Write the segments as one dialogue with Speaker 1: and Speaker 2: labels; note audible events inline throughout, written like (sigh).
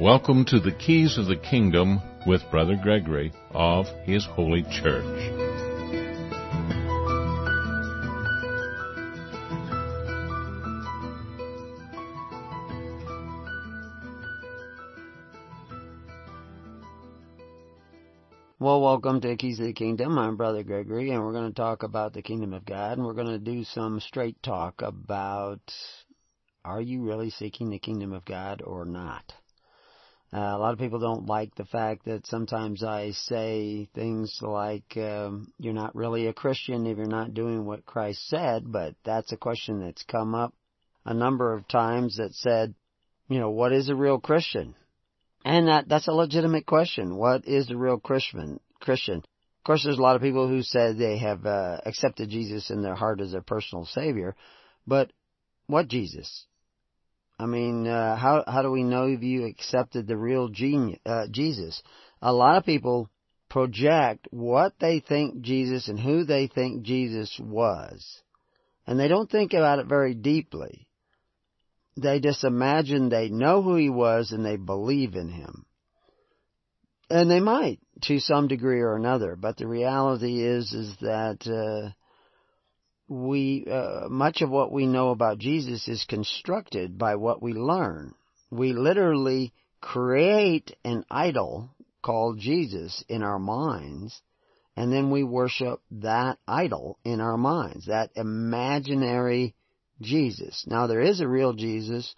Speaker 1: Welcome to the Keys of the Kingdom with Brother Gregory of His Holy Church.
Speaker 2: Well, welcome to Keys of the Kingdom. I'm Brother Gregory, and we're going to talk about the Kingdom of God, and we're going to do some straight talk about are you really seeking the Kingdom of God or not? Uh, a lot of people don't like the fact that sometimes I say things like, um, you're not really a Christian if you're not doing what Christ said, but that's a question that's come up a number of times that said, you know, what is a real Christian? And that, that's a legitimate question. What is a real Christian? Christian? Of course, there's a lot of people who said they have uh, accepted Jesus in their heart as their personal Savior, but what Jesus? I mean, uh, how how do we know if you accepted the real genius, uh, Jesus? A lot of people project what they think Jesus and who they think Jesus was, and they don't think about it very deeply. They just imagine they know who he was and they believe in him. And they might to some degree or another, but the reality is is that uh, we uh, much of what we know about Jesus is constructed by what we learn. We literally create an idol called Jesus in our minds, and then we worship that idol in our minds, that imaginary Jesus. Now there is a real Jesus.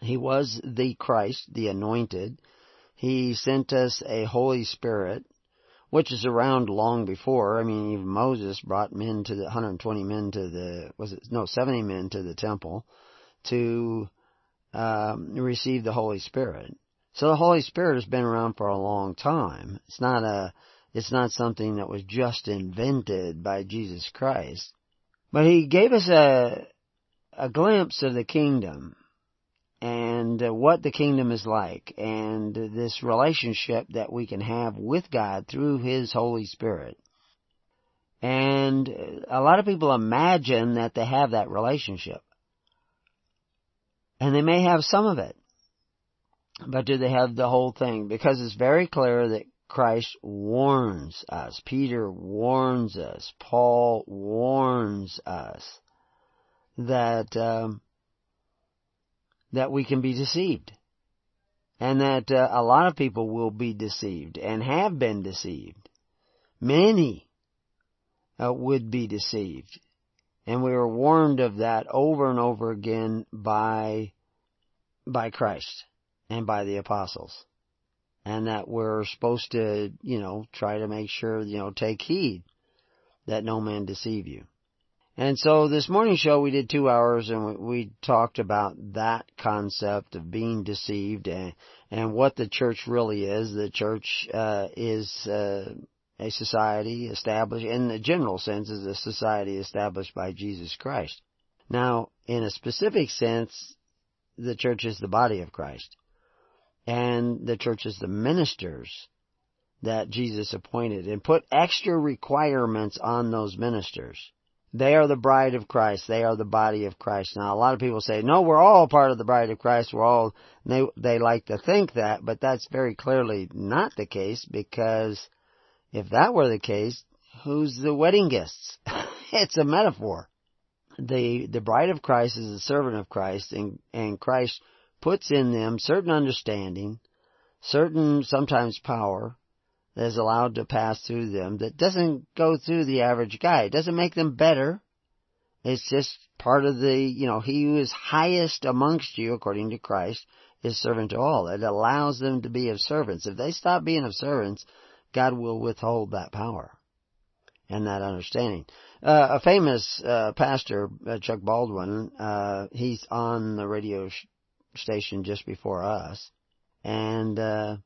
Speaker 2: He was the Christ, the anointed. He sent us a Holy Spirit which is around long before. I mean, even Moses brought men to the 120 men to the was it no 70 men to the temple to um, receive the Holy Spirit. So the Holy Spirit has been around for a long time. It's not a it's not something that was just invented by Jesus Christ. But he gave us a a glimpse of the kingdom and uh, what the kingdom is like and this relationship that we can have with God through His Holy Spirit. And a lot of people imagine that they have that relationship. And they may have some of it. But do they have the whole thing? Because it's very clear that Christ warns us. Peter warns us. Paul warns us that um, that we can be deceived. And that uh, a lot of people will be deceived and have been deceived. Many uh, would be deceived. And we are warned of that over and over again by, by Christ and by the apostles. And that we're supposed to, you know, try to make sure, you know, take heed that no man deceive you. And so this morning show we did two hours and we, talked about that concept of being deceived and, and what the church really is. The church uh, is uh, a society established, in the general sense, is a society established by Jesus Christ. Now, in a specific sense, the church is the body of Christ. And the church is the ministers that Jesus appointed and put extra requirements on those ministers. They are the bride of Christ. They are the body of Christ. Now, a lot of people say, no, we're all part of the bride of Christ. We're all, they, they like to think that, but that's very clearly not the case because if that were the case, who's the wedding guests? (laughs) it's a metaphor. The, the bride of Christ is the servant of Christ and, and Christ puts in them certain understanding, certain sometimes power, that is allowed to pass through them that doesn't go through the average guy. It doesn't make them better. It's just part of the, you know, he who is highest amongst you, according to Christ, is servant to all. It allows them to be of servants. If they stop being of servants, God will withhold that power and that understanding. Uh, a famous uh, pastor, uh, Chuck Baldwin, uh, he's on the radio sh- station just before us, and uh,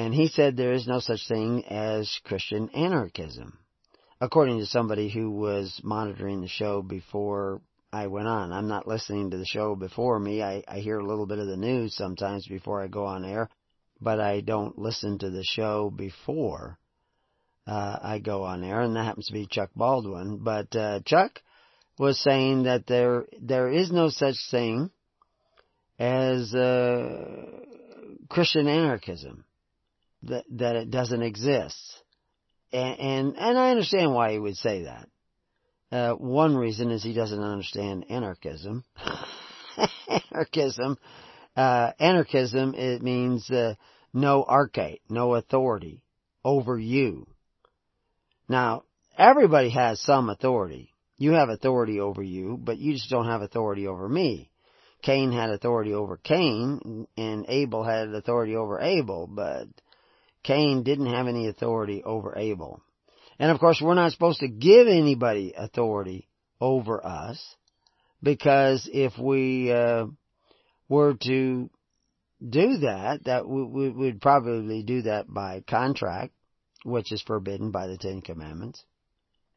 Speaker 2: and he said there is no such thing as Christian anarchism, according to somebody who was monitoring the show before I went on. I'm not listening to the show before me. I, I hear a little bit of the news sometimes before I go on air, but I don't listen to the show before uh, I go on air, and that happens to be Chuck Baldwin. But uh, Chuck was saying that there there is no such thing as uh, Christian anarchism, that that it doesn't exist, and and, and I understand why he would say that. Uh, one reason is he doesn't understand anarchism. (laughs) anarchism, uh, anarchism, it means uh, no archate, no authority over you. Now, everybody has some authority. You have authority over you, but you just don't have authority over me. Cain had authority over Cain, and Abel had authority over Abel, but Cain didn't have any authority over Abel. And of course, we're not supposed to give anybody authority over us, because if we uh, were to do that, that we, would probably do that by contract, which is forbidden by the Ten Commandments.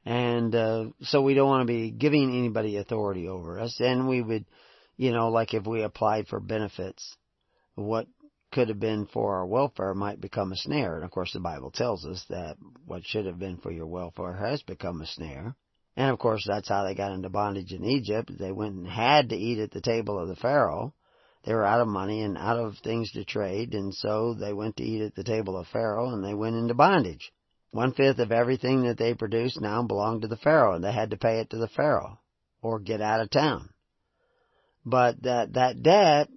Speaker 2: And uh, so we don't want to be giving anybody authority over us. And we would, you know, like if we applied for benefits, what could have been for our welfare might become a snare. And of course the Bible tells us that what should have been for your welfare has become a snare. And of course that's how they got into bondage in Egypt. They went and had to eat at the table of the Pharaoh. They were out of money and out of things to trade, and so they went to eat at the table of Pharaoh and they went into bondage. One fifth of everything that they produced now belonged to the Pharaoh, and they had to pay it to the Pharaoh or get out of town. But that, that debt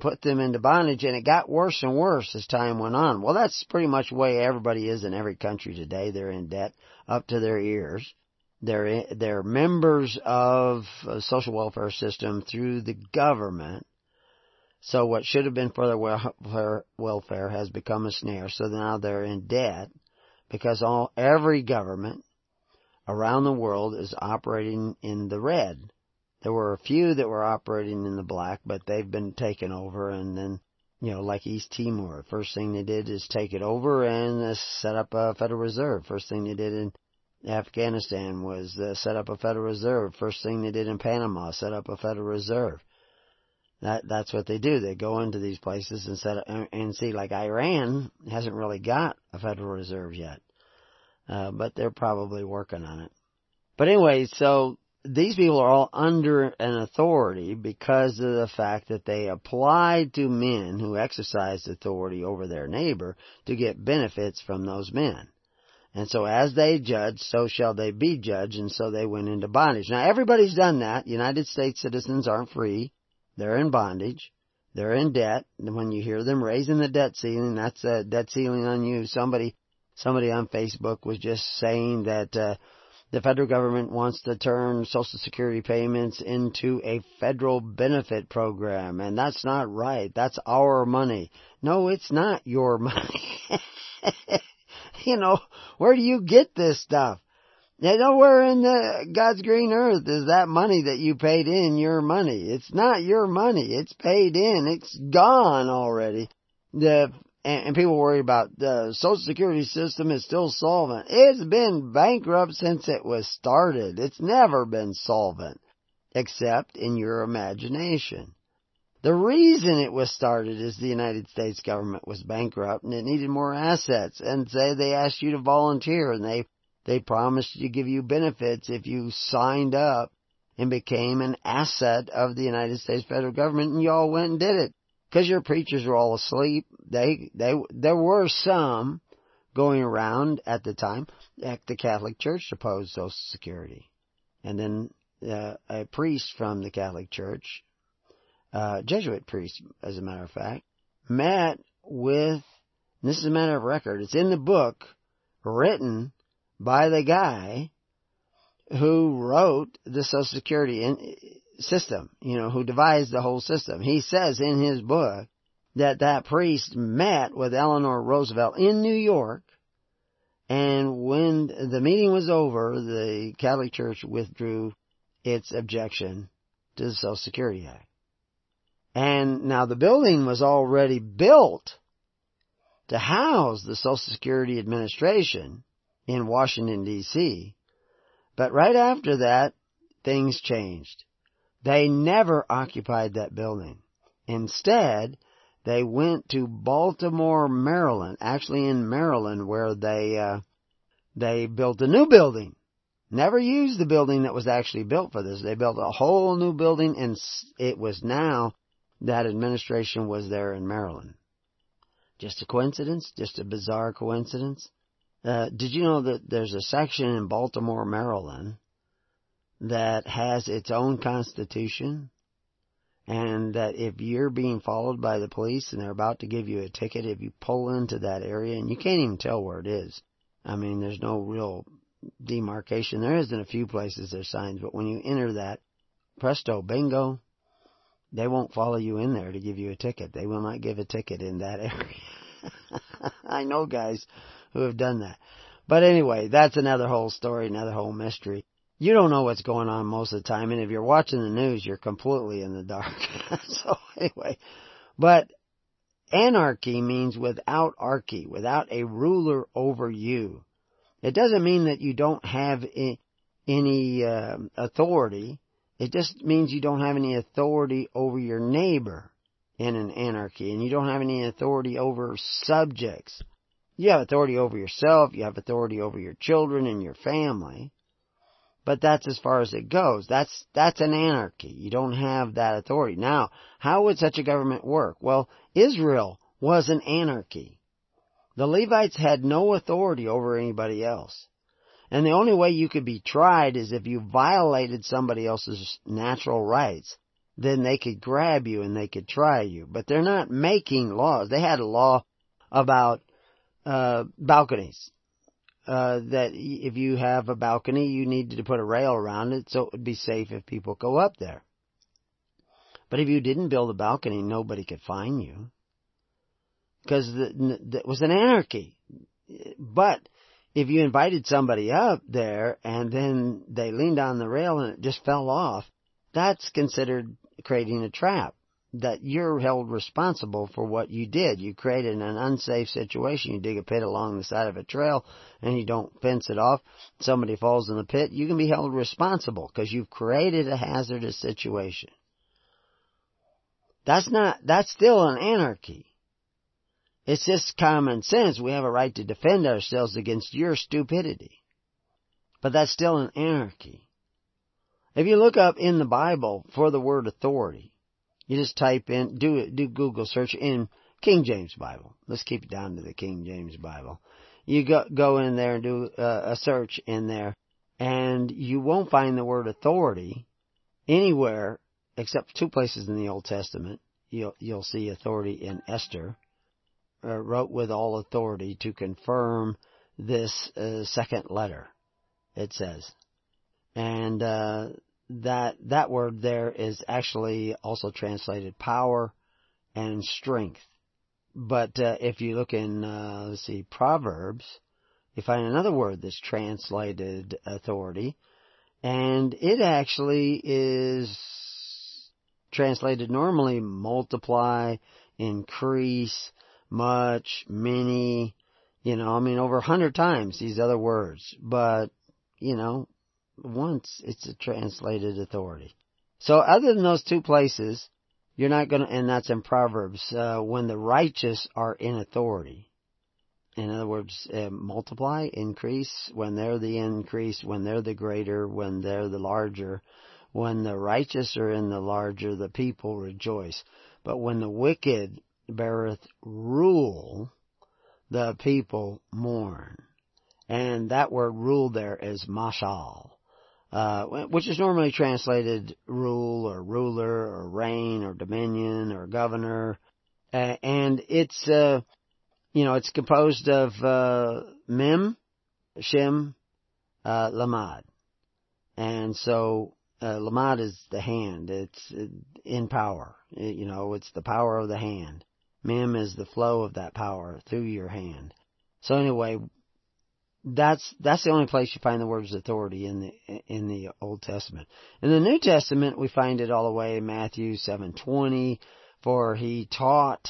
Speaker 2: put them into bondage and it got worse and worse as time went on. Well, that's pretty much the way everybody is in every country today. They're in debt up to their ears. They're, they're members of a social welfare system through the government. So what should have been for their welfare, welfare has become a snare. So now they're in debt because all every government around the world is operating in the red. There were a few that were operating in the black, but they've been taken over and then, you know, like East Timor, first thing they did is take it over and uh, set up a Federal Reserve. First thing they did in Afghanistan was uh, set up a Federal Reserve. First thing they did in Panama, set up a Federal Reserve. That that's what they do. They go into these places and set and, and see like Iran hasn't really got a Federal Reserve yet, uh, but they're probably working on it. But anyway, so these people are all under an authority because of the fact that they applied to men who exercised authority over their neighbor to get benefits from those men. And so as they judge, so shall they be judged, and so they went into bondage. Now everybody's done that. United States citizens aren't free. They're in bondage. They're in debt. And when you hear them raising the debt ceiling, that's a debt ceiling on you. Somebody, somebody on Facebook was just saying that, uh, the federal government wants to turn social security payments into a federal benefit program and that's not right. That's our money. No, it's not your (laughs) money. (laughs) you know, where do you get this stuff? Nowhere in the God's green earth is that money that you paid in your money. It's not your money. It's paid in. It's gone already. The and, people worry about the social security system is still solvent. It's been bankrupt since it was started. It's never been solvent, except in your imagination. The reason it was started is the United States government was bankrupt and it needed more assets. And say they asked you to volunteer and they they promised to give you benefits if you signed up and became an asset of the United States federal government and you all went and did it. Cause your preachers were all asleep. They, they, there were some going around at the time at the Catholic Church opposed Social Security. And then uh, a priest from the Catholic Church, uh, Jesuit priest, as a matter of fact, met with, this is a matter of record, it's in the book written by the guy who wrote the Social Security in, system, you know, who devised the whole system. He says in his book that that priest met with Eleanor Roosevelt in New York, and when the meeting was over, the Catholic Church withdrew its objection to the Social Security Act. And now the building was already built to house the Social Security Administration, in Washington DC. But right after that, things changed. They never occupied that building. Instead, they went to Baltimore, Maryland, actually in Maryland where they, uh, they built a new building. Never used the building that was actually built for this. They built a whole new building and it was now that administration was there in Maryland. Just a coincidence? Just a bizarre coincidence? Uh, did you know that there's a section in Baltimore, Maryland that has its own constitution? And that if you're being followed by the police and they're about to give you a ticket, if you pull into that area, and you can't even tell where it is. I mean, there's no real demarcation. There is in a few places there's signs, but when you enter that, presto, bingo, they won't follow you in there to give you a ticket. They will not give a ticket in that (laughs) area. I know guys who have done that. But anyway, that's another whole story, another whole mystery. You don't know what's going on most of the time, and if you're watching the news, you're completely in the dark. (laughs) so anyway, but anarchy means without archy, without a ruler over you. It doesn't mean that you don't have any uh, authority. It just means you don't have any authority over your neighbor in an anarchy, and you don't have any authority over subjects. You have authority over yourself, you have authority over your children and your family, but that's as far as it goes. That's, that's an anarchy. You don't have that authority. Now, how would such a government work? Well, Israel was an anarchy. The Levites had no authority over anybody else. And the only way you could be tried is if you violated somebody else's natural rights. Then they could grab you and they could try you. But they're not making laws. They had a law about uh, balconies. Uh, that if you have a balcony, you needed to put a rail around it so it would be safe if people go up there. But if you didn't build a balcony, nobody could find you because it was an anarchy. But if you invited somebody up there and then they leaned on the rail and it just fell off, that's considered creating a trap. That you're held responsible for what you did. You created an unsafe situation. You dig a pit along the side of a trail and you don't fence it off. Somebody falls in the pit. You can be held responsible because you've created a hazardous situation. That's not, that's still an anarchy. It's just common sense. We have a right to defend ourselves against your stupidity. But that's still an anarchy. If you look up in the Bible for the word authority, you just type in, do do Google search in King James Bible. Let's keep it down to the King James Bible. You go go in there and do a, a search in there, and you won't find the word authority anywhere except two places in the Old Testament. You'll you'll see authority in Esther uh, wrote with all authority to confirm this uh, second letter. It says, and uh, that that word there is actually also translated power and strength. But uh, if you look in uh, let's see Proverbs, you find another word that's translated authority, and it actually is translated normally multiply, increase, much, many, you know, I mean over a hundred times these other words, but, you know, once it's a translated authority. So other than those two places, you're not gonna, and that's in Proverbs, uh, when the righteous are in authority. In other words, uh, multiply, increase, when they're the increase, when they're the greater, when they're the larger. When the righteous are in the larger, the people rejoice. But when the wicked beareth rule, the people mourn. And that word rule there is mashal, uh, which is normally translated rule or ruler or reign or dominion or governor. Uh, and it's, uh, you know, it's composed of, uh, mem, shem, uh, lamad. And so, uh, lamad is the hand. It's uh, in power. It, you know, it's the power of the hand. Mem is the flow of that power through your hand. So anyway, that's that's the only place you find the words authority in the in the Old Testament. In the New Testament, we find it all the way in Matthew seven twenty, for he taught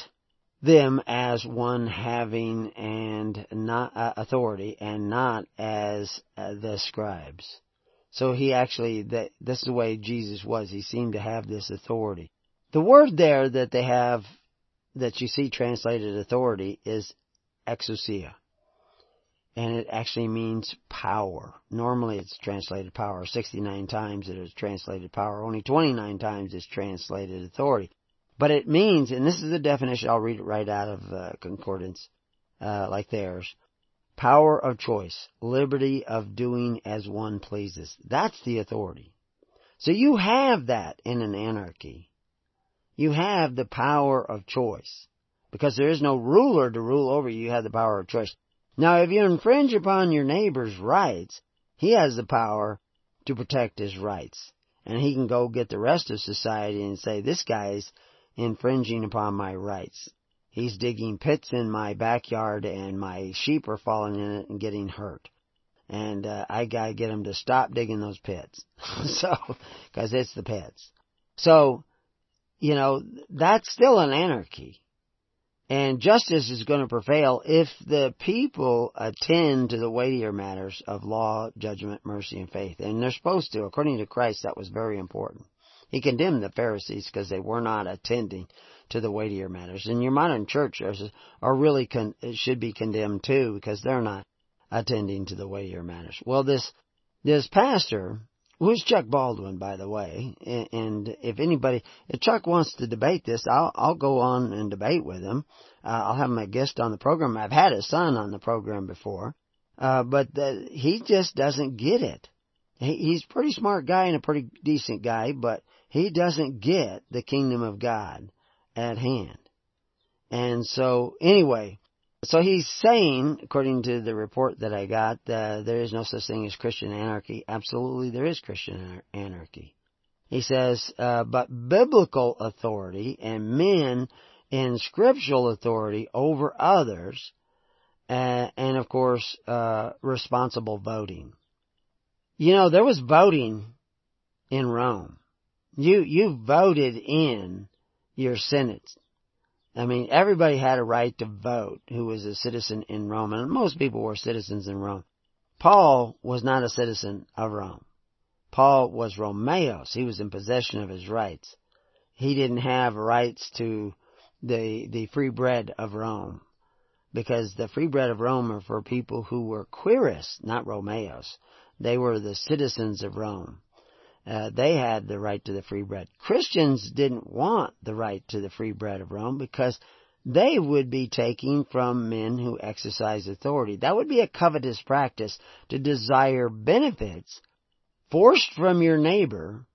Speaker 2: them as one having and not uh, authority and not as uh, the scribes. So he actually that this is the way Jesus was. He seemed to have this authority. The word there that they have that you see translated authority is exousia. And it actually means power. Normally it's translated power. 69 times it is translated power. Only 29 times it's translated authority. But it means, and this is the definition, I'll read it right out of uh, concordance, uh, like Thayer's. Power of choice, liberty of doing as one pleases. That's the authority. So you have that in an anarchy. You have the power of choice. Because there is no ruler to rule over you, you have the power of choice. Now if you infringe upon your neighbor's rights, he has the power to protect his rights. And he can go get the rest of society and say, this guy's infringing upon my rights. He's digging pits in my backyard and my sheep are falling in it and getting hurt. And uh, I gotta get him to stop digging those pits. (laughs) so, cause it's the pits. So, you know, that's still an anarchy. And justice is going to prevail if the people attend to the weightier matters of law, judgment, mercy, and faith. And they're supposed to. According to Christ, that was very important. He condemned the Pharisees because they were not attending to the weightier matters. And your modern church are really con- should be condemned too because they're not attending to the weightier matters. Well, this this pastor Who's Chuck Baldwin, by the way? And if anybody, if Chuck wants to debate this, I'll I'll go on and debate with him. Uh, I'll have my guest on the program. I've had his son on the program before, uh, but the, he just doesn't get it. He, he's a pretty smart guy and a pretty decent guy, but he doesn't get the kingdom of God at hand. And so, anyway, so he's saying, according to the report that I got, there is no such thing as Christian anarchy. Absolutely, there is Christian anarchy. He says, uh, but biblical authority and men in scriptural authority over others, uh, and of course, uh, responsible voting. You know, there was voting in Rome. You you voted in your Senate I mean, everybody had a right to vote who was a citizen in Rome, and most people were citizens in Rome. Paul was not a citizen of Rome. Paul was Romeos. He was in possession of his rights. He didn't have rights to the, the free bread of Rome. Because the free bread of Rome are for people who were quirists, not Romeos. They were the citizens of Rome uh, they had the right to the free bread. Christians didn't want the right to the free bread of Rome because they would be taking from men who exercise authority. That would be a covetous practice to desire benefits forced from your neighbor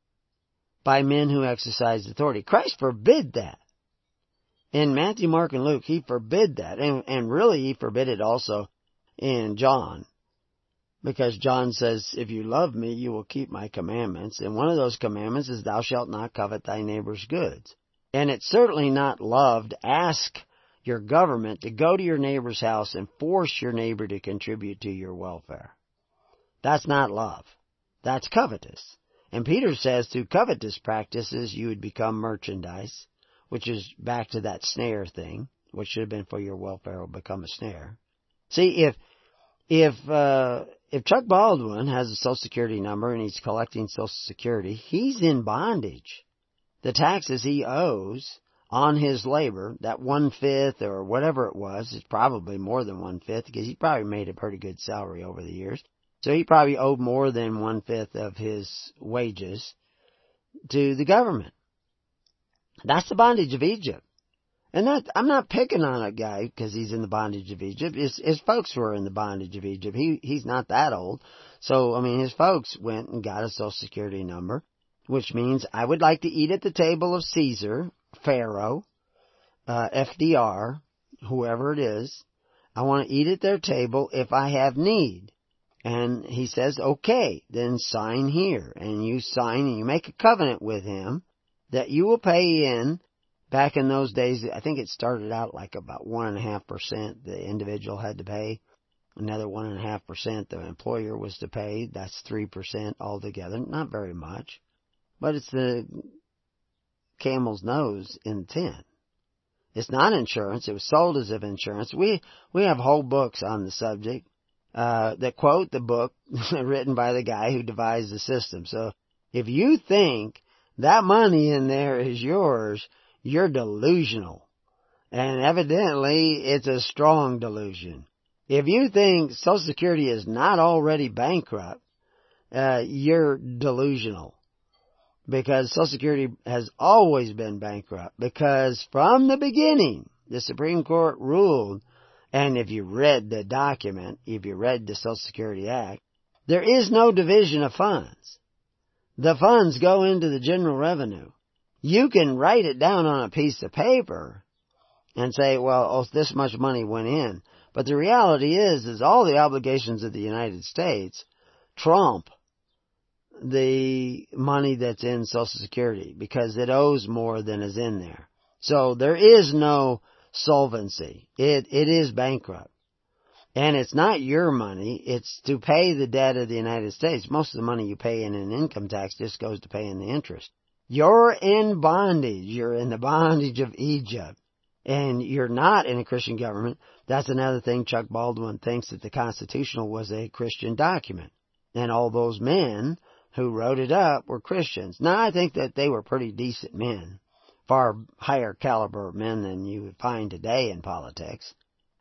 Speaker 2: by men who exercise authority. Christ forbid that. In Matthew, Mark, and Luke, he forbid that. And, and really, he forbid it also in John. Because John says, if you love me, you will keep my commandments. And one of those commandments is thou shalt not covet thy neighbor's goods. And it's certainly not love to ask your government to go to your neighbor's house and force your neighbor to contribute to your welfare. That's not love. That's covetous. And Peter says through covetous practices you would become merchandise, which is back to that snare thing, which should have been for your welfare will become a snare. See, if, if, uh, if Chuck Baldwin has a Social Security number and he's collecting Social Security, he's in bondage. The taxes he owes on his labor, that one fifth or whatever it was, is probably more than one fifth because he probably made a pretty good salary over the years. So he probably owed more than one fifth of his wages to the government. That's the bondage of Egypt. And that, I'm not picking on a guy because he's in the bondage of Egypt. His, his folks were in the bondage of Egypt. He, he's not that old. So, I mean, his folks went and got a social security number, which means I would like to eat at the table of Caesar, Pharaoh, uh, FDR, whoever it is. I want to eat at their table if I have need. And he says, okay, then sign here. And you sign and you make a covenant with him that you will pay in Back in those days, I think it started out like about one and a half percent the individual had to pay. Another one and a half percent the employer was to pay. That's three percent altogether. Not very much. But it's the camel's nose in tin. It's not insurance. It was sold as if insurance. We we have whole books on the subject uh, that quote the book (laughs) written by the guy who devised the system. So if you think that money in there is yours, you're delusional. And evidently, it's a strong delusion. If you think Social Security is not already bankrupt, uh, you're delusional. Because Social Security has always been bankrupt. Because from the beginning, the Supreme Court ruled, and if you read the document, if you read the Social Security Act, there is no division of funds. The funds go into the general revenue. You can write it down on a piece of paper and say, well, oh, this much money went in. But the reality is, is all the obligations of the United States trump the money that's in Social Security because it owes more than is in there. So there is no solvency. It, it is bankrupt. And it's not your money, it's to pay the debt of the United States. Most of the money you pay in an income tax just goes to paying the interest. You're in bondage. You're in the bondage of Egypt. And you're not in a Christian government. That's another thing Chuck Baldwin thinks that the Constitutional was a Christian document. And all those men who wrote it up were Christians. Now I think that they were pretty decent men. Far higher caliber men than you would find today in politics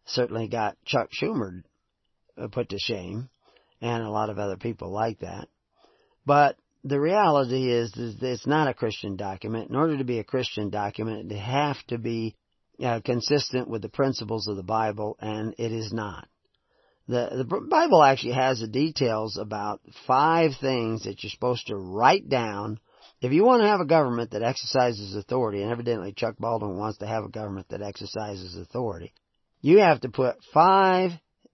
Speaker 2: certainly got Chuck Schumer uh, put to shame and a lot of other people like that. But the reality is, is that it's not a Christian document. In order to be a Christian document, it have to be uh, consistent with the principles of the Bible, and it is not. The, the Bible actually has the details about five things that you're supposed to write down if you want to have a government that exercises authority, and evidently Chuck Baldwin wants to have a government that exercises authority, you have to put five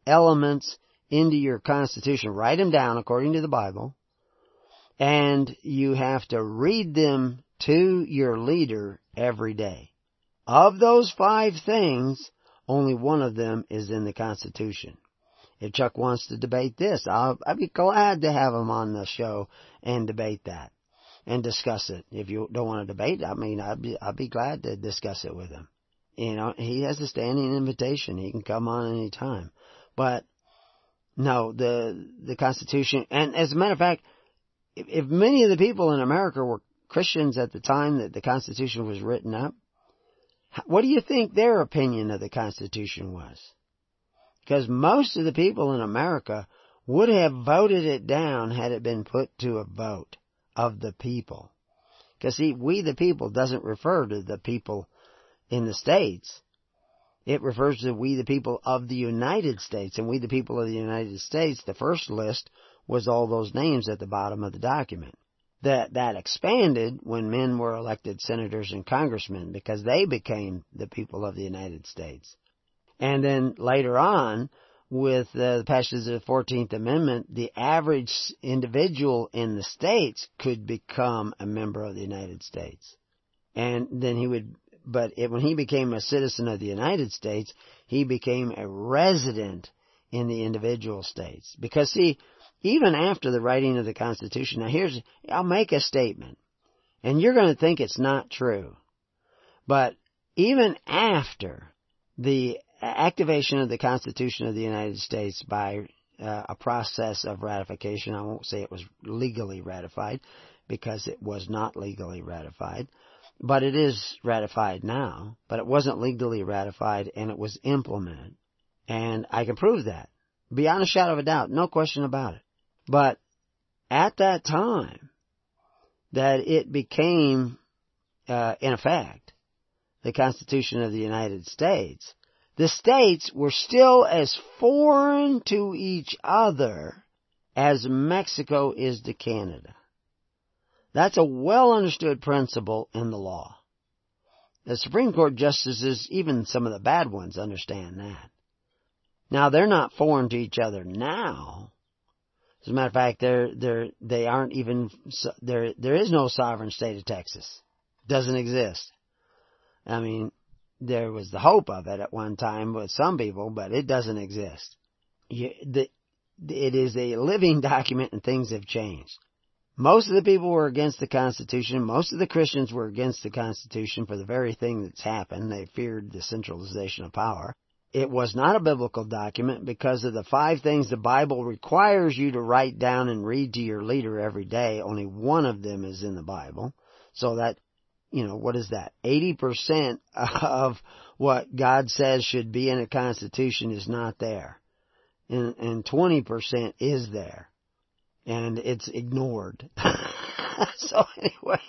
Speaker 2: elements into your Constitution. Write them down according to the Bible. And you have to read them to your leader every day. Of those five things, only one of them is in the Constitution. If Chuck wants to debate this, I'll, I'd be glad to have him on the show and debate that and discuss it. If you don't want to debate, I mean, I'd be, I'd be glad to discuss it with him. You know, he has a standing invitation. He can come on any time. But no, the the Constitution, and as a matter of fact, if, if many of the people in America were Christians at the time that the Constitution was written up, what do you think their opinion of the Constitution was? Because most of the people in America would have voted it down had it been put to a vote of the people. Because see, we the people doesn't refer to the people in the States. It refers to we the people of the United States. And we the people of the United States, the first list was all those names at the bottom of the document. That, that expanded when men were elected senators and congressmen because they became the people of the United States. And then later on, with the passage of the 14th Amendment, the average individual in the states could become a member of the United States. And then he would but it, when he became a citizen of the United States, he became a resident in the individual states. Because see, even after the writing of the Constitution, now here's, I'll make a statement, and you're going to think it's not true. But even after the activation of the Constitution of the United States by uh, a process of ratification, I won't say it was legally ratified, because it was not legally ratified, but it is ratified now, but it wasn't legally ratified and it was implemented. And I can prove that. Beyond a shadow of a doubt, no question about it. But at that time, that it became, uh, in effect, the Constitution of the United States, the states were still as foreign to each other as Mexico is to Canada. That's a well understood principle in the law. The Supreme Court justices, even some of the bad ones, understand that. Now they're not foreign to each other now. As a matter of fact, they're they're they aren't even there. There is no sovereign state of Texas. Doesn't exist. I mean, there was the hope of it at one time with some people, but it doesn't exist. You, the, it is a living (laughs) document, and things have changed. Most of the people were against the Constitution. Most of the Christians were against the Constitution for the very thing that's happened. They feared the centralization of power. It was not a biblical document because of the five things the Bible requires you to write down and read to your leader every day. Only one of them is in the Bible. So that, you know, what is that? 80% of what God says should be in a Constitution is not there. And, and 20% is there and it's ignored. (laughs) (laughs) so anyway,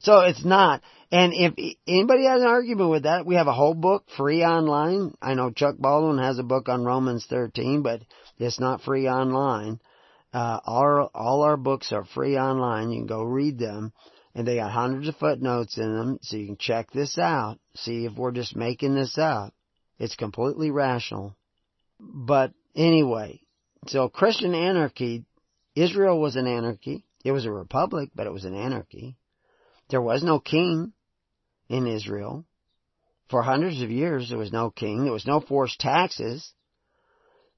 Speaker 2: so it's not. And if anybody has an argument with that, we have a whole book free online. I know Chuck Baldwin has a book on Romans 13, but it's not free online. Uh, all, all our books are free online. You can go read them. And they got hundreds of footnotes in them, so you can check this out. See if we're just making this up. It's completely rational. But anyway, so Christian anarchy, Israel was an anarchy. It was a republic, but it was an anarchy. There was no king in Israel. For hundreds of years, there was no king. There was no forced taxes.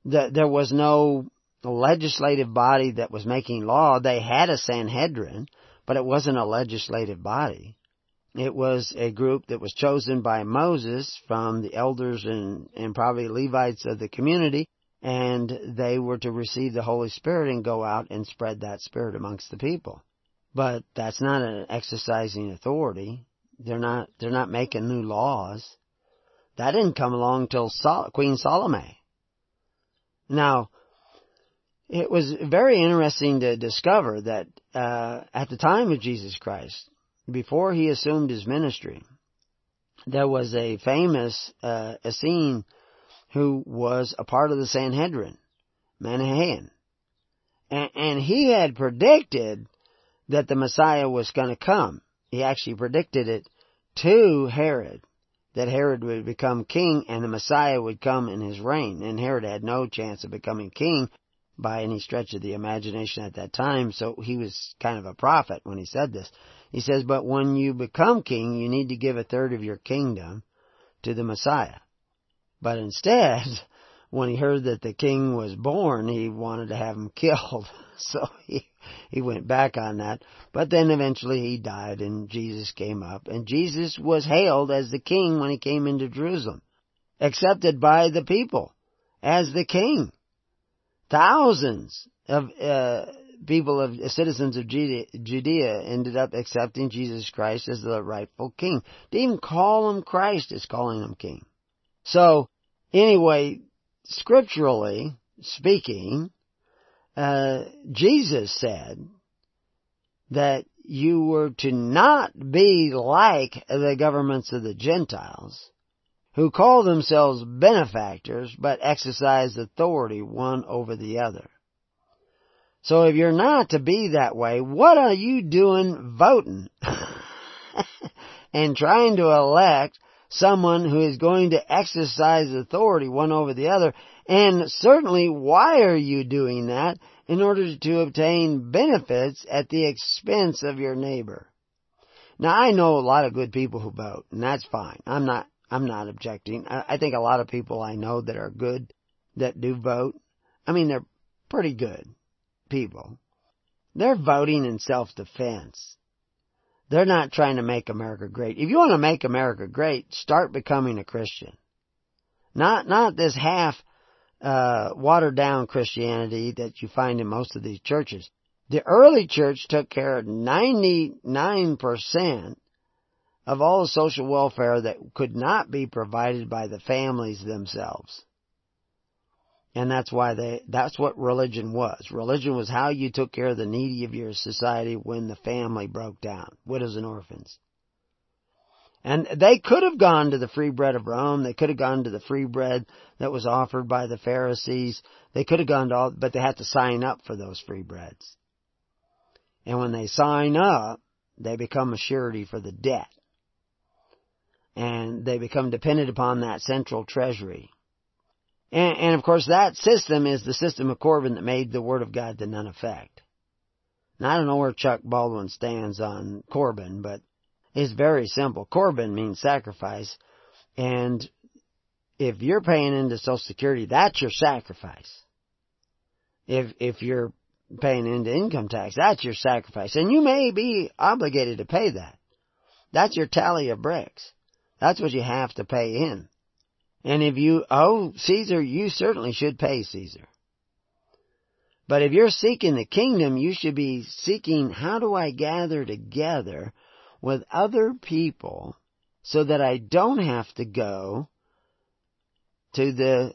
Speaker 2: There was no legislative body that was making law. They had a Sanhedrin, but it wasn't a legislative body. It was a group that was chosen by Moses from the elders and, and probably Levites of the community, and they were to receive the Holy Spirit and go out and spread that Spirit amongst the people. But that's not an exercising authority. They're not, they're not making new laws. That didn't come along till Sol- Queen Salome. Now, it was very interesting to discover that uh, at the time of Jesus Christ, before he assumed his ministry, there was a famous uh, Essene who was a part of the Sanhedrin, Menahem. And, and he had predicted that the Messiah was going to come. He actually predicted it to Herod, that Herod would become king and the Messiah would come in his reign. And Herod had no chance of becoming king by any stretch of the imagination at that time, so he was kind of a prophet when he said this. He says, but when you become king, you need to give a third of your kingdom to the Messiah. But instead, (laughs) when he heard that the king was born, he wanted to have him (laughs) killed. So he, he went back on that. But then eventually he died and Jesus came up. And Jesus was hailed as the king when he came into Jerusalem. Accepted by the people as the king. Thousands of uh, people of citizens of Judea ended up accepting Jesus Christ as the rightful king. To even call him Christ is calling him king. So, anyway, scripturally speaking, uh, Jesus said that you were to not be like the governments of the Gentiles, who call themselves benefactors but exercise authority one over the other. So if you're not to be that way, what are you doing voting? (laughs) and trying to elect someone who is going to exercise authority one over the other. And certainly, why are you doing that? In order to obtain benefits at the expense of your neighbor. Now I know a lot of good people who vote, and that's fine. I'm not, I'm not objecting. I think a lot of people I know that are good, that do vote, I mean they're pretty good people. They're voting in self-defense. They're not trying to make America great. If you want to make America great, start becoming a Christian. Not, not this half, uh, watered down Christianity that you find in most of these churches. The early church took care of 99% of all the social welfare that could not be provided by the families themselves. And that's why they, that's what religion was. Religion was how you took care of the needy of your society when the family broke down. Widows and orphans. And they could have gone to the free bread of Rome. They could have gone to the free bread that was offered by the Pharisees. They could have gone to all, but they had to sign up for those free breads. And when they sign up, they become a surety for the debt. And they become dependent upon that central treasury. And, and, of course that system is the system of Corban that made the Word of God to none effect. Now I don't know where Chuck Baldwin stands on Corban, but it's very simple. Corban means sacrifice, and if you're paying into Social Security, that's your sacrifice. If, if you're paying into income tax, that's your sacrifice. And you may be obligated to pay that. That's your tally of bricks. That's what you have to pay in. And if you owe Caesar, you certainly should pay Caesar. But if you're seeking the kingdom, you should be seeking how do I gather together with other people so that I don't have to go to the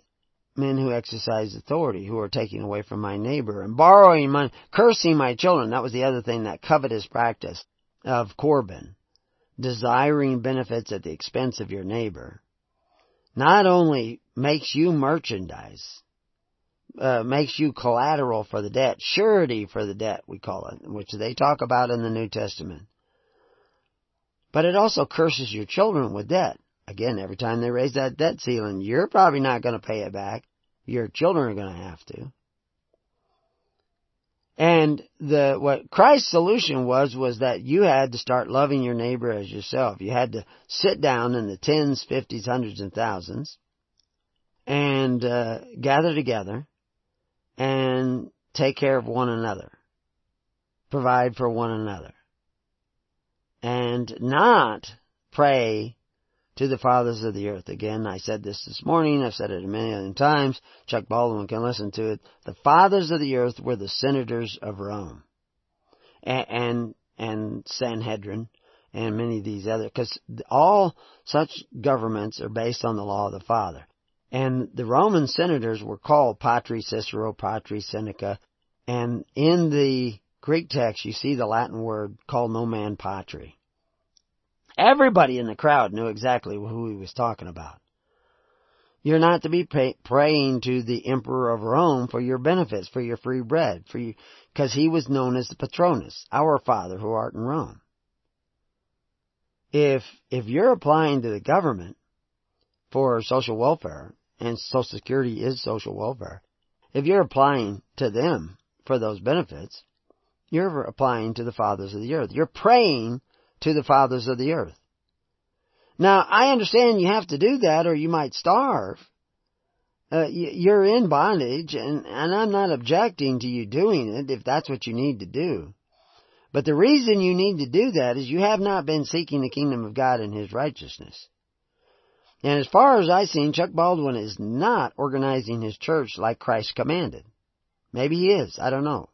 Speaker 2: men who exercise authority, who are taking away from my neighbor and borrowing money, cursing my children. That was the other thing, that covetous practice of Corban, Desiring benefits at the expense of your neighbor. Not only makes you merchandise, uh, makes you collateral for the debt, surety for the debt, we call it, which they talk about in the New Testament. But it also curses your children with debt. Again, every time they raise that debt ceiling, you're probably not going to pay it back. Your children are going to have to. And the what Christ's solution was was that you had to start loving your neighbor as yourself. You had to sit down in the tens, fifties, hundreds, and thousands, and uh, gather together and take care of one another, provide for one another, and not pray to the fathers of the earth. Again, I said this this morning, I've said it a million times, Chuck Baldwin can listen to it. The fathers of the earth were the senators of Rome. And, and, and Sanhedrin, and many of these other, because all such governments are based on the law of the Father. And the Roman senators were called Patri Cicero, Patri Seneca, and in the Greek text you see the Latin word called no man patri. Everybody in the crowd knew exactly who he was talking about. You're not to be pay, praying to the emperor of Rome for your benefits, for your free bread, for you, because he was known as the Patronus, our Father who art in Rome. If if you're applying to the government for social welfare, and Social Security is social welfare, if you're applying to them for those benefits, you're applying to the fathers of the earth. You're praying to the fathers of the earth. Now, I understand you have to do that or you might starve. Uh, you're in bondage and, and I'm not objecting to you doing it if that's what you need to do. But the reason you need to do that is you have not been seeking the kingdom of God and His righteousness. And as far as I've seen, Chuck Baldwin is not organizing his church like Christ commanded. Maybe he is. I don't know.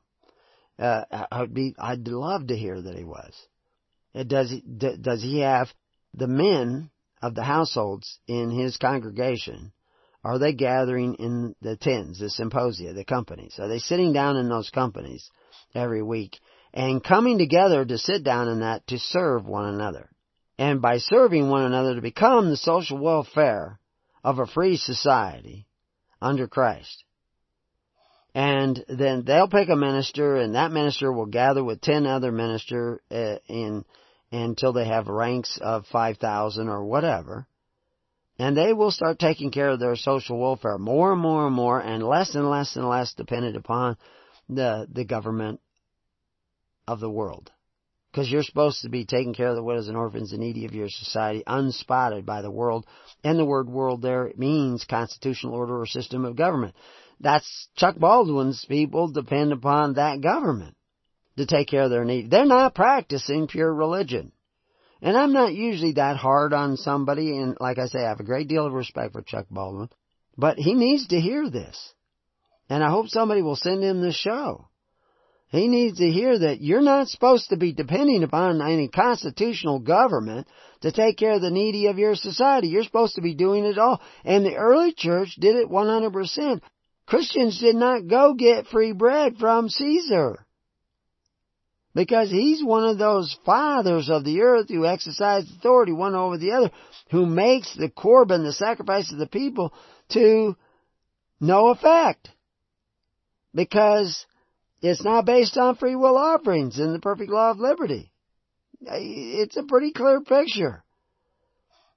Speaker 2: Uh, I'd be, I'd love to hear that he was. Does he, does he have the men of the households in his congregation? Are they gathering in the tens, the symposia, the companies? Are they sitting down in those companies every week and coming together to sit down in that to serve one another? And by serving one another to become the social welfare of a free society under Christ. And then they'll pick a minister and that minister will gather with ten other ministers uh, in until they have ranks of 5,000 or whatever. And they will start taking care of their social welfare more and more and more and less and less and less dependent upon the, the government of the world. Because you're supposed to be taking care of the widows and orphans and needy of your society, unspotted by the world. And the word world there means constitutional order or system of government. That's Chuck Baldwin's people depend upon that government to take care of their needs. They're not practicing pure religion. And I'm not usually that hard on somebody, and like I say, I have a great deal of respect for Chuck Baldwin, but he needs to hear this. And I hope somebody will send him this show. He needs to hear that you're not supposed to be depending upon any constitutional government to take care of the needy of your society. You're supposed to be doing it all. And the early church did it 100%. Christians did not go get free bread from Caesar. Because he's one of those fathers of the earth who exercise authority one over the other, who makes the Corban, the sacrifice of the people, to no effect. Because it's not based on free will offerings in the perfect law of liberty. It's a pretty clear picture.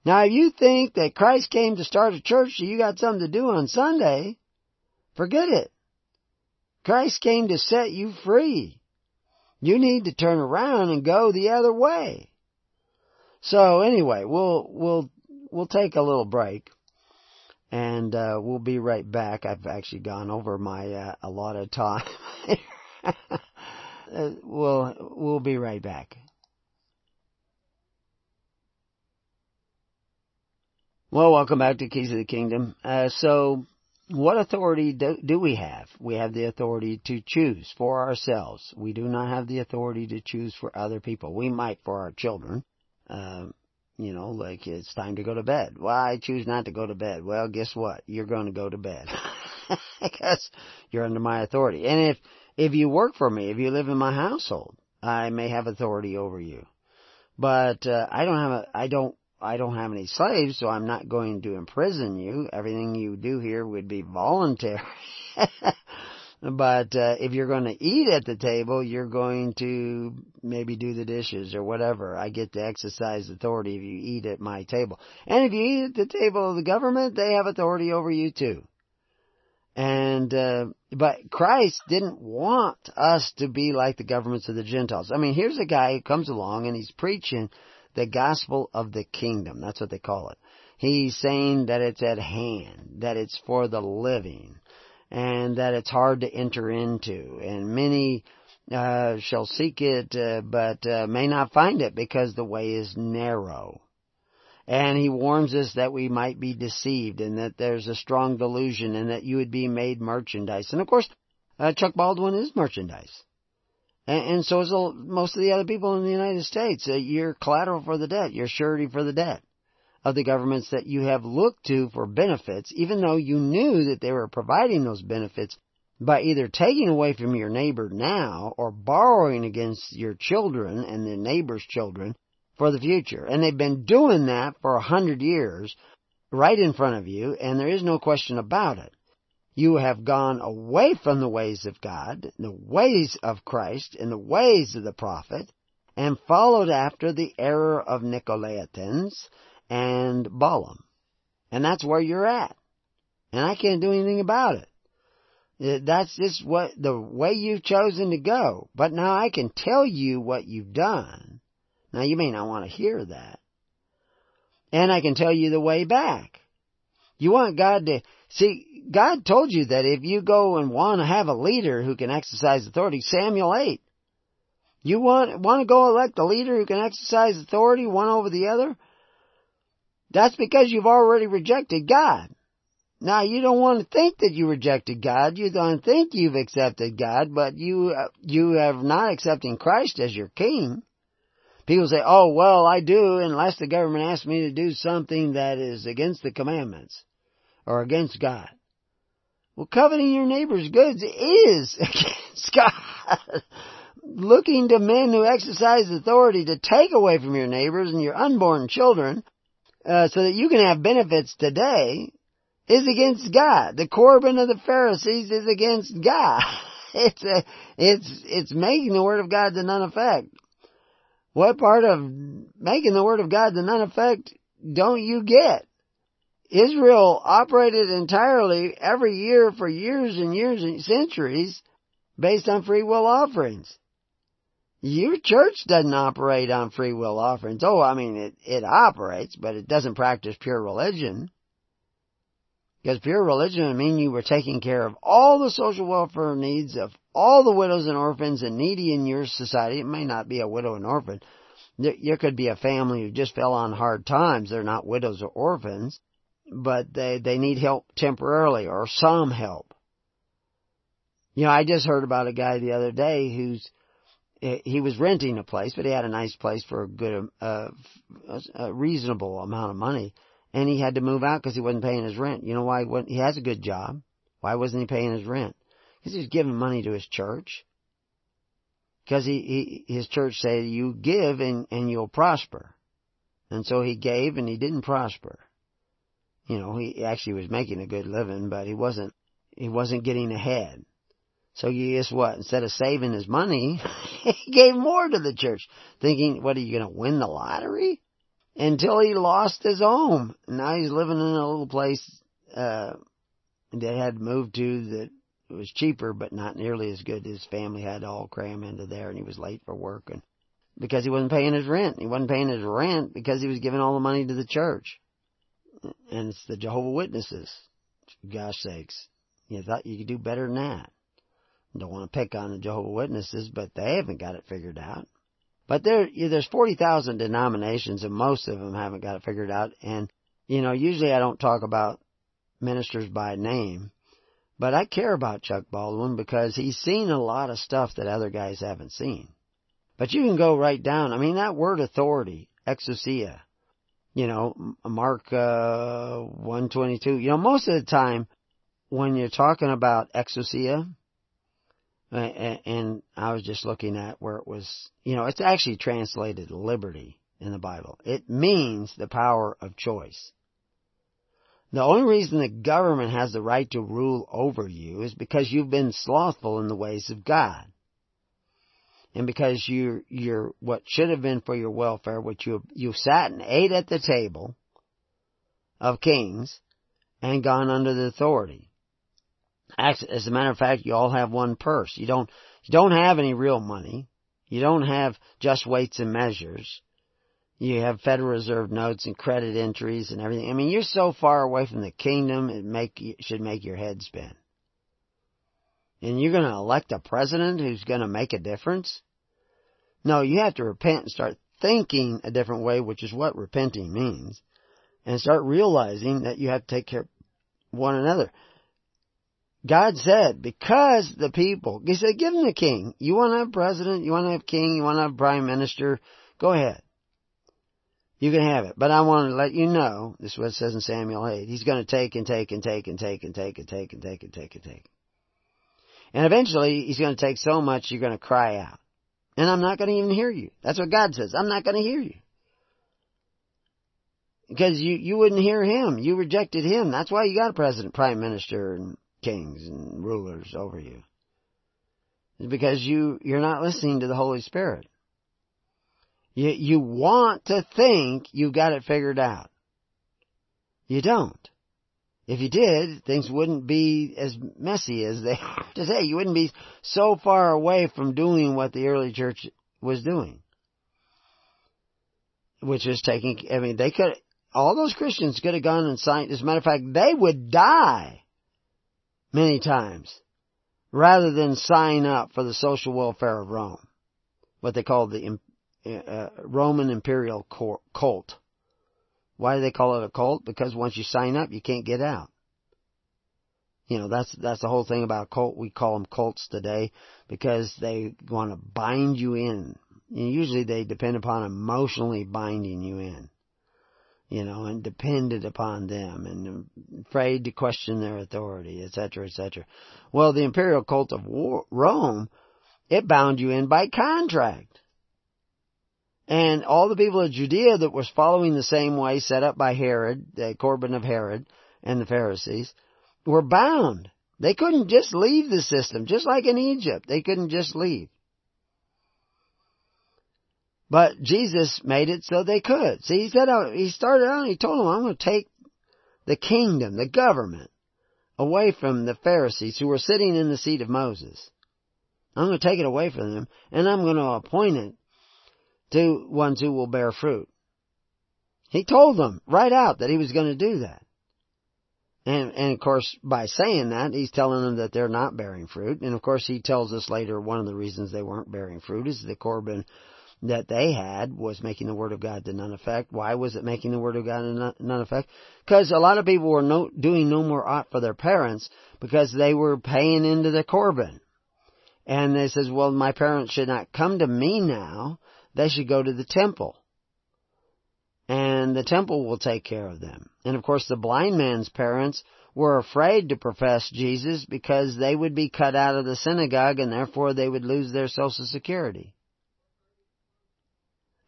Speaker 2: Now, if you think that Christ came to start a church so you got something to do on Sunday, forget it. Christ came to set you free. You need to turn around and go the other way. So anyway, we'll we'll we'll take a little break, and uh, we'll be right back. I've actually gone over my uh, allotted time. (laughs) uh, we'll we'll be right back. Well, welcome back to Keys of the Kingdom. Uh, so what authority do, do, we have? We have the authority to choose for ourselves. We do not have the authority to choose for other people. We might for our children. Uh, you know, like it's time to go to bed. Well, I choose not to go to bed. Well, guess what? You're going to go to bed. (laughs) because you're under my authority. And if, if you work for me, if you live in my household, I may have authority over you. But, uh, I don't have a, I don't, I don't have any slaves, so I'm not going to imprison you. Everything you do here would be voluntary. (laughs) But uh, if you're going to eat at the table, you're going to maybe do the dishes or whatever. I get to exercise authority if you eat at my table. And if you eat at the table of the government, they have authority over you too. And uh, but Christ didn't want us to be like the governments of the Gentiles. I mean, here's a guy who comes along and he's preaching the gospel of the kingdom. That's what they call it. He's saying that it's at hand, that it's for the living and that it's hard to enter into. And many uh, shall seek it, uh, but uh, may not find it because the way is narrow. And he warns us that we might be deceived and that there's a strong delusion and that you would be made merchandise. And of course, uh, Chuck Baldwin is merchandise. And, and so is most of the other people in the United States. You're collateral for the debt. You're surety for the debt of the governments that you have looked to for benefits, even though you knew that they were providing those benefits by either taking away from your neighbor now or borrowing against your children and the neighbor's children for the future. And they've been doing that for a hundred years right in front of you, and there is no question about it. You have gone away from the ways of God, the ways of Christ, and the ways of the prophet, and followed after the error of Nicolaitans, and Balaam. And that's where you're at. And I can't do anything about it. Uh, that's just what, the way you've chosen to go. But now I can tell you what you've done. Now you may not want to hear that. And I can tell you the way back. You want God to, see, God told you that if you go and want to have a leader who can exercise authority, Samuel 8. You want, want to go elect a leader who can exercise authority one over the other? That's because you've already rejected God. Now you don't want to think that you rejected God. You don't think you've accepted God, but you you have not accepting Christ as your King. People say, "Oh well, I do," unless the government asks me to do something that is against the commandments or against God. Well, coveting your neighbor's goods is (laughs) against God. Looking to men who exercise authority to take away from your neighbors and your unborn children uh, so that you can have benefits today is against God. The Corban of the Pharisees is against God. (laughs) It's a, it's it's making the word of God to none effect. What part of making the word of God to none effect don't you get? Israel operated entirely every year for years and years and centuries based on free will offerings. Your church doesn't operate on free will offerings. Oh, I mean, it, it operates, but it doesn't practice pure religion. Because pure religion would mean you were taking care of all the social welfare needs of all the widows and orphans and needy in your society. It may not be a widow and orphan. There could be a family who just fell on hard times. They're not widows or orphans, but they, they need help temporarily or some help. You know, I just heard about a guy the other day who's he was renting a place, but he had a nice place for a good, uh, a reasonable amount of money, and he had to move out because he wasn't paying his rent. You know why? He has a good job. Why wasn't he paying his rent? Because he was giving money to his church. Because he, he his church said, "You give and and you'll prosper," and so he gave and he didn't prosper. You know, he actually was making a good living, but he wasn't he wasn't getting ahead. So guess what? Instead of saving his money, (laughs) he gave more to the church, thinking, what are you going to win the lottery? Until he lost his home. Now he's living in a little place, uh, that had moved to that was cheaper, but not nearly as good. His family had to all cram into there and he was late for work and because he wasn't paying his rent. He wasn't paying his rent because he was giving all the money to the church. And it's the Jehovah Witnesses. Gosh sakes. You thought you could do better than that. Don't want to pick on the Jehovah Witnesses, but they haven't got it figured out. But there, there's 40,000 denominations and most of them haven't got it figured out. And, you know, usually I don't talk about ministers by name, but I care about Chuck Baldwin because he's seen a lot of stuff that other guys haven't seen. But you can go right down. I mean, that word authority, exousia, you know, Mark, uh, 122, you know, most of the time, when you're talking about exousia, and I was just looking at where it was, you know, it's actually translated liberty in the Bible. It means the power of choice. The only reason the government has the right to rule over you is because you've been slothful in the ways of God. And because you're, you're, what should have been for your welfare, which you, you sat and ate at the table of kings and gone under the authority. As a matter of fact, you all have one purse. You don't, you don't have any real money. You don't have just weights and measures. You have Federal Reserve notes and credit entries and everything. I mean, you're so far away from the kingdom, it make, it should make your head spin. And you're gonna elect a president who's gonna make a difference? No, you have to repent and start thinking a different way, which is what repenting means. And start realizing that you have to take care of one another. God said, because the people, He said, give them the king. You want to have president, you want to have king, you want to have prime minister, go ahead. You can have it. But I want to let you know, this is what it says in Samuel 8, he's going to take and take and take and take and take and take and take and take and take. And eventually, he's going to take so much you're going to cry out. And I'm not going to even hear you. That's what God says. I'm not going to hear you. Because you, you wouldn't hear him. You rejected him. That's why you got a president, prime minister, and kings and rulers over you. It's because you, you're not listening to the Holy Spirit. You, you want to think you've got it figured out. You don't. If you did, things wouldn't be as messy as they (laughs) are today. You wouldn't be so far away from doing what the early church was doing. Which is taking, I mean, they could, all those Christians could have gone and signed, as a matter of fact, they would die many times rather than sign up for the social welfare of Rome. What they called the uh, Roman imperial cult. Why do they call it a cult? Because once you sign up, you can't get out. You know, that's, that's the whole thing about cult. We call them cults today because they want to bind you in. And usually they depend upon emotionally binding you in. You know, and dependent upon them and afraid to question their authority, etc., etc. Well, the imperial cult of Rome, it bound you in by contract. And all the people of Judea that was following the same way set up by Herod, the Corban of Herod, and the Pharisees, were bound. They couldn't just leave the system, just like in Egypt. They couldn't just leave. But Jesus made it so they could. See, he said, uh, he started out and he told them, I'm going to take the kingdom, the government, away from the Pharisees who were sitting in the seat of Moses. I'm going to take it away from them and I'm going to appoint it to ones who will bear fruit. He told them right out that he was going to do that. And, and of course, by saying that, he's telling them that they're not bearing fruit. And of course, he tells us later one of the reasons they weren't bearing fruit is the Corban that they had was making the Word of God to none effect. Why was it making the Word of God to none effect? Because a lot of people were no, doing no more ought for their parents because they were paying into the Corban. And they says, well, my parents should not come to me now they should go to the temple. And the temple will take care of them. And of course the blind man's parents were afraid to profess Jesus because they would be cut out of the synagogue and therefore they would lose their social security.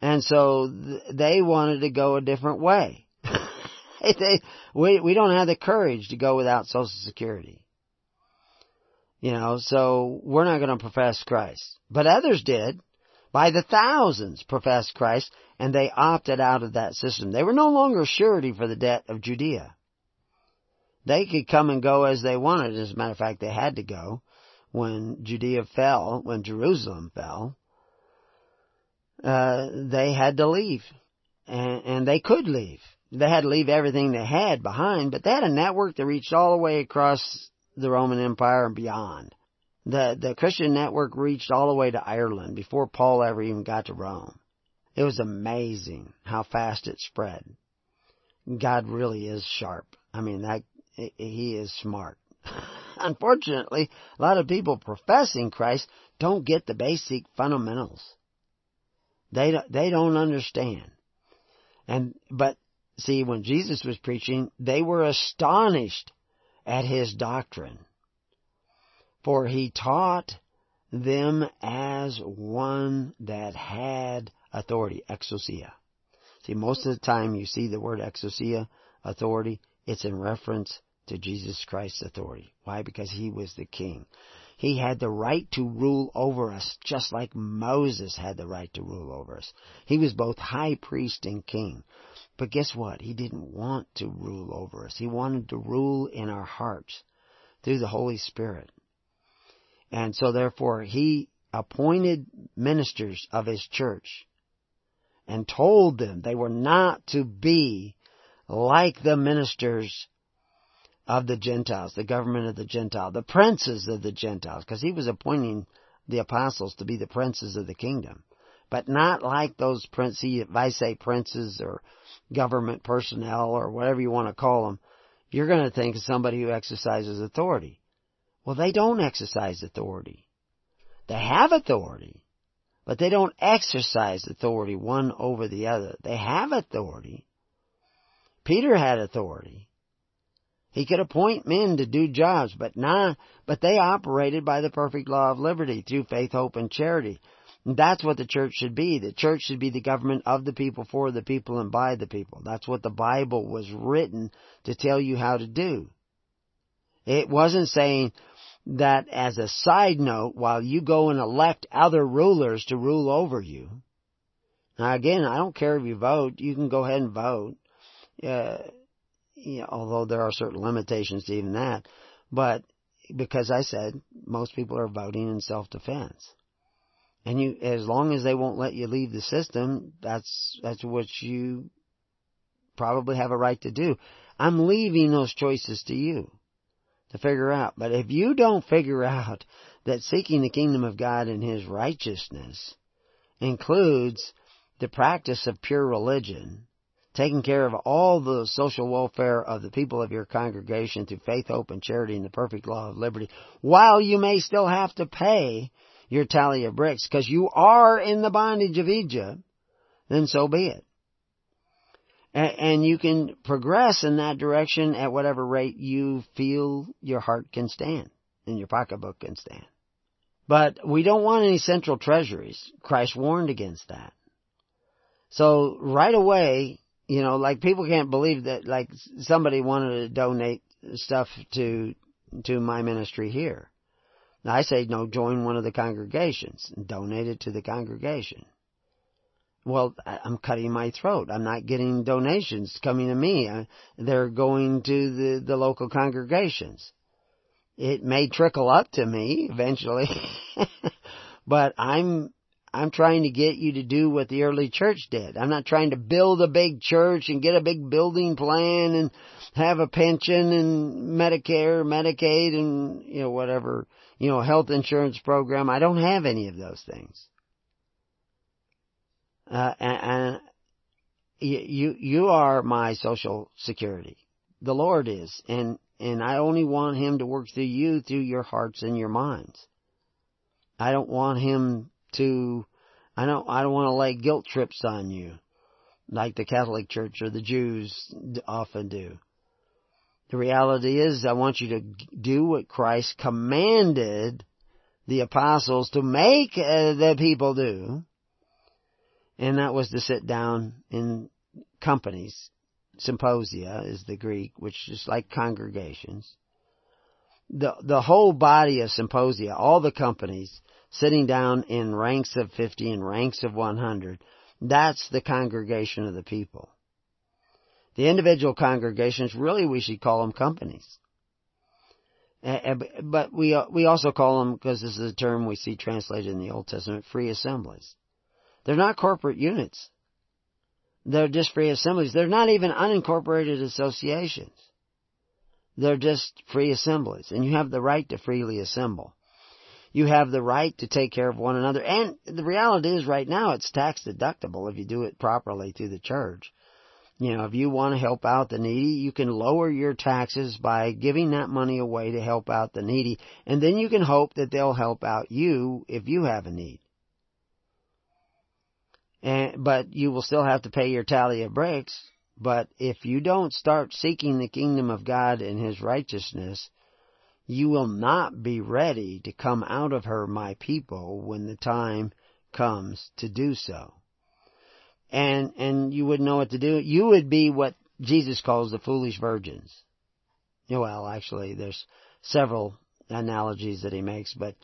Speaker 2: And so they wanted to go a different way. (laughs) they, we, we don't have the courage to go without social security. You know, so we're not going to profess Christ. But others did by the thousands professed Christ, and they opted out of that system. They were no longer surety for the debt of Judea. They could come and go as they wanted. As a matter of fact, they had to go when Judea fell, when Jerusalem fell. Uh, they had to leave, and, and they could leave. They had to leave everything they had behind, but they had a network that reached all the way across the Roman Empire and beyond. The, the Christian network reached all the way to Ireland before Paul ever even got to Rome. It was amazing how fast it spread. God really is sharp. I mean, that, he is smart. (laughs) Unfortunately, a lot of people professing Christ don't get the basic fundamentals. They, they don't understand. And, but see, when Jesus was preaching, they were astonished at his doctrine. For he taught them as one that had authority, exousia. See, most of the time you see the word exousia, authority, it's in reference to Jesus Christ's authority. Why? Because he was the king. He had the right to rule over us, just like Moses had the right to rule over us. He was both high priest and king. But guess what? He didn't want to rule over us. He wanted to rule in our hearts through the Holy Spirit. And so therefore, he appointed ministers of his church and told them they were not to be like the ministers of the Gentiles, the government of the Gentiles, the princes of the Gentiles, because he was appointing the apostles to be the princes of the kingdom. But not like those princes, if I say princes or government personnel or whatever you want to call them, you're going to think of somebody who exercises authority. Well, they don't exercise authority. They have authority, but they don't exercise authority one over the other. They have authority. Peter had authority. He could appoint men to do jobs, but not, but they operated by the perfect law of liberty through faith, hope, and charity. And that's what the church should be. The church should be the government of the people, for the people, and by the people. That's what the Bible was written to tell you how to do. It wasn't saying that as a side note, while you go and elect other rulers to rule over you. Now again, I don't care if you vote. You can go ahead and vote. Uh, you know, although there are certain limitations to even that. But because I said most people are voting in self-defense. And you, as long as they won't let you leave the system, that's, that's what you probably have a right to do. I'm leaving those choices to you to figure out. But if you don't figure out that seeking the kingdom of God and His righteousness includes the practice of pure religion, taking care of all the social welfare of the people of your congregation through faith, hope, and charity and the perfect law of liberty, while you may still have to pay your tally of bricks because you are in the bondage of Egypt, then so be it. And you can progress in that direction at whatever rate you feel your heart can stand and your pocketbook can stand. But we don't want any central treasuries. Christ warned against that. So right away, you know, like people can't believe that like somebody wanted to donate stuff to to my ministry here. Now I say no, join one of the congregations and donate it to the congregation. Well, I'm cutting my throat. I'm not getting donations coming to me. They're going to the, the local congregations. It may trickle up to me eventually, (laughs) but I'm I'm trying to get you to do what the early church did. I'm not trying to build a big church and get a big building plan and have a pension and Medicare, Medicaid and, you know, whatever, you know, health insurance program. I don't have any of those things. Uh, and, and you, you are my social security. The Lord is. And, and I only want Him to work through you, through your hearts and your minds. I don't want Him to, I don't, I don't want to lay guilt trips on you like the Catholic Church or the Jews often do. The reality is I want you to do what Christ commanded the apostles to make uh, the people do. And that was to sit down in companies. Symposia is the Greek, which is like congregations. The, the whole body of symposia, all the companies, sitting down in ranks of 50 and ranks of 100. That's the congregation of the people. The individual congregations, really we should call them companies. Eh, eh, but we, we also call them, because this is a term we see translated in the Old Testament, free assemblies. They're not corporate units. They're just free assemblies. They're not even unincorporated associations. They're just free assemblies. And you have the right to freely assemble you have the right to take care of one another. And the reality is right now it's tax deductible if you do it properly through the church. You know, if you want to help out the needy, you can lower your taxes by giving that money away to help out the needy. And then you can hope that they'll help out you if you have a need. And, but you will still have to pay your tally of breaks. But if you don't start seeking the kingdom of God and His righteousness, you will not be ready to come out of her, my people, when the time comes to do so. And, and you wouldn't know what to do. You would be what Jesus calls the foolish virgins. Well, actually, there's several analogies that he makes, but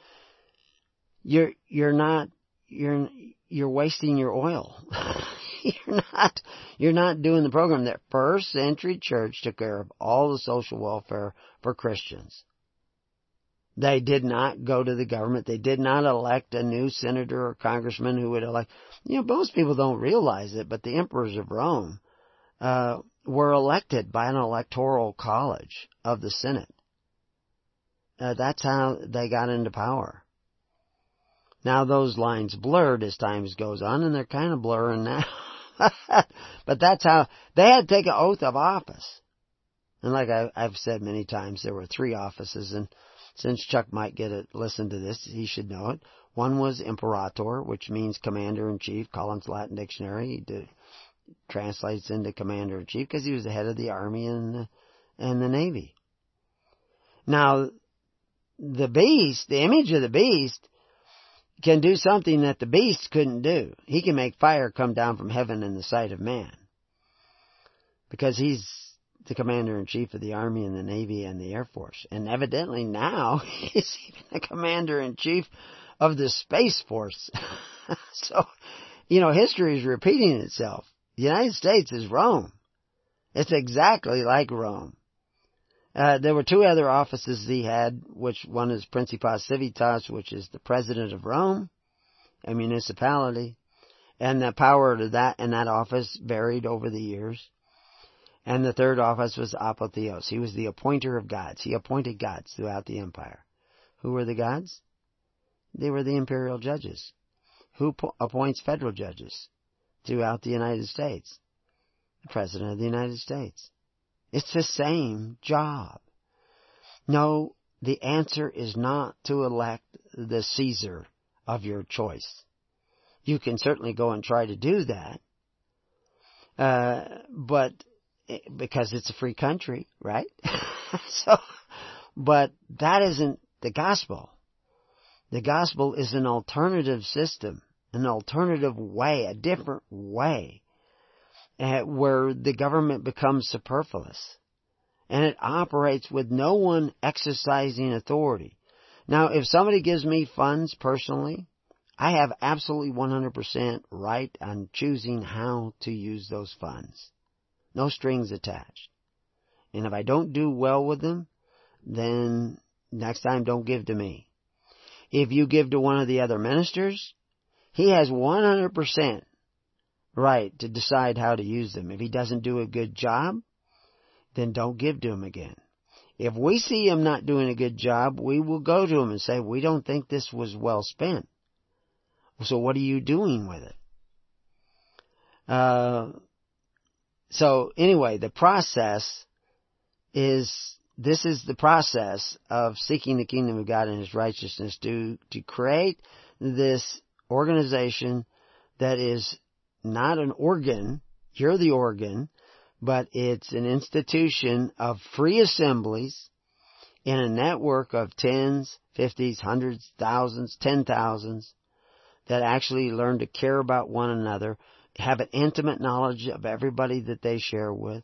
Speaker 2: you're, you're not, you're, you're wasting your oil. (laughs) you're not, you're not doing the program. That first century church took care of all the social welfare for Christians. They did not go to the government. They did not elect a new senator or congressman who would elect. You know, most people don't realize it, but the emperors of Rome uh, were elected by an electoral college of the Senate. Uh, that's how they got into power. Now those lines blurred as time goes on, and they're kind of blurring now. (laughs) but that's how they had to take an oath of office. And like I, have said many times, there were three offices, and since Chuck might get it, listen to this, he should know it. One was imperator, which means commander in chief. Collins Latin Dictionary did, translates into commander in chief because he was the head of the army and the, and the navy. Now, the beast, the image of the beast, can do something that the beast couldn't do. He can make fire come down from heaven in the sight of man. Because he's the commander in chief of the army and the navy and the air force. And evidently now (laughs) he's even the commander in chief of the space force. (laughs) so, you know, history is repeating itself. The United States is Rome. It's exactly like Rome. Uh, there were two other offices he had, which one is Principas Civitas, which is the president of Rome, a municipality, and the power of that and that office varied over the years. And the third office was Apotheos. He was the appointer of gods. He appointed gods throughout the empire. Who were the gods? They were the imperial judges. Who po- appoints federal judges throughout the United States? The President of the United States. It's the same job. No, the answer is not to elect the Caesar of your choice. You can certainly go and try to do that, uh, but eh, because it's a free country, right? (laughs) so, but that isn't the gospel. The gospel is an alternative system, an alternative way, a different way Eh, where the government becomes superfluous. And it operates with no one exercising authority. Now, if somebody gives me funds personally, I have absolutely 100% right on choosing how to use those funds. No strings attached. And if I don't do well with them, then next time don't give to me. If you give to one of the other ministers, he has 100% right to decide how to use them. If he doesn't do a good job, then don't give to him again. If we see him not doing a good job, we will go to him and say, we don't think this was well spent. So what are you doing with it? Uh, so anyway, the process is, this is the process of seeking the kingdom of God and His righteousness to, to create this organization that is not an organ, you're the organ, but it's an institution of free assemblies in a network of tens, fifties, hundreds, thousands, ten thousands that actually learn to care about one another, have an intimate knowledge of everybody that they share with.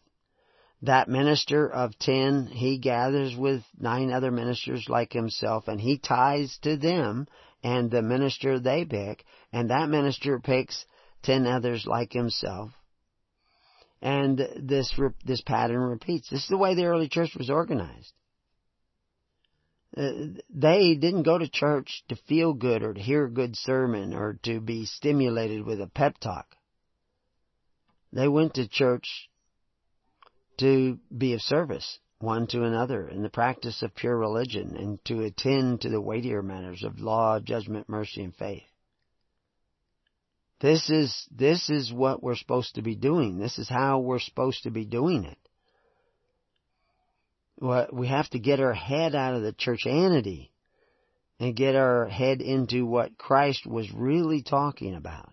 Speaker 2: That minister of ten, he gathers with nine other ministers like himself and he ties to them and the minister they pick, and that minister picks ten others like himself. And this, this pattern repeats. This is the way the early church was organized. Uh, they didn't go to church to feel good or to hear a good sermon or to be stimulated with a pep talk. They went to church to be of service one to another in the practice of pure religion and to attend to the weightier matters of law, judgment, mercy, and faith. This is, this is what we're supposed to be doing. This is how we're supposed to be doing it. we have to get our head out of the churchianity and get our head into what Christ was really talking about.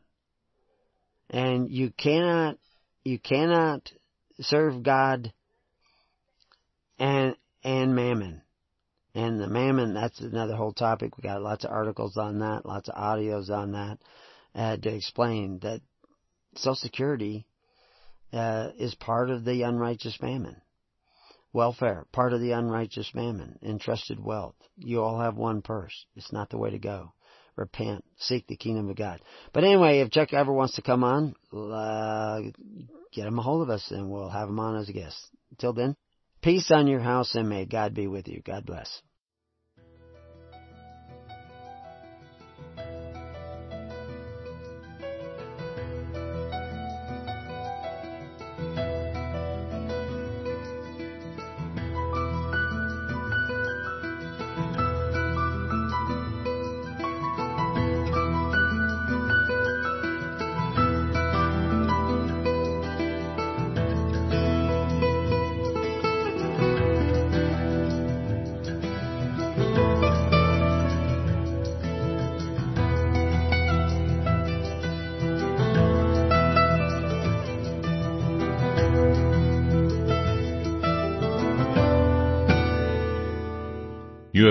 Speaker 2: And you cannot, you cannot serve God and and mammon. And the mammon, that's another whole topic. We got lots of articles on that, lots of audios on that, uh, to explain that Social Security uh, is part of the unrighteous mammon. Welfare, part of the unrighteous mammon, entrusted wealth. You all have one purse. It's not the way to go. Repent, seek the kingdom of God. But anyway, if Chuck ever wants to come on, uh, get him a hold of us and we'll have him on as a guest. Until then, peace on your house and may God be with you. God bless.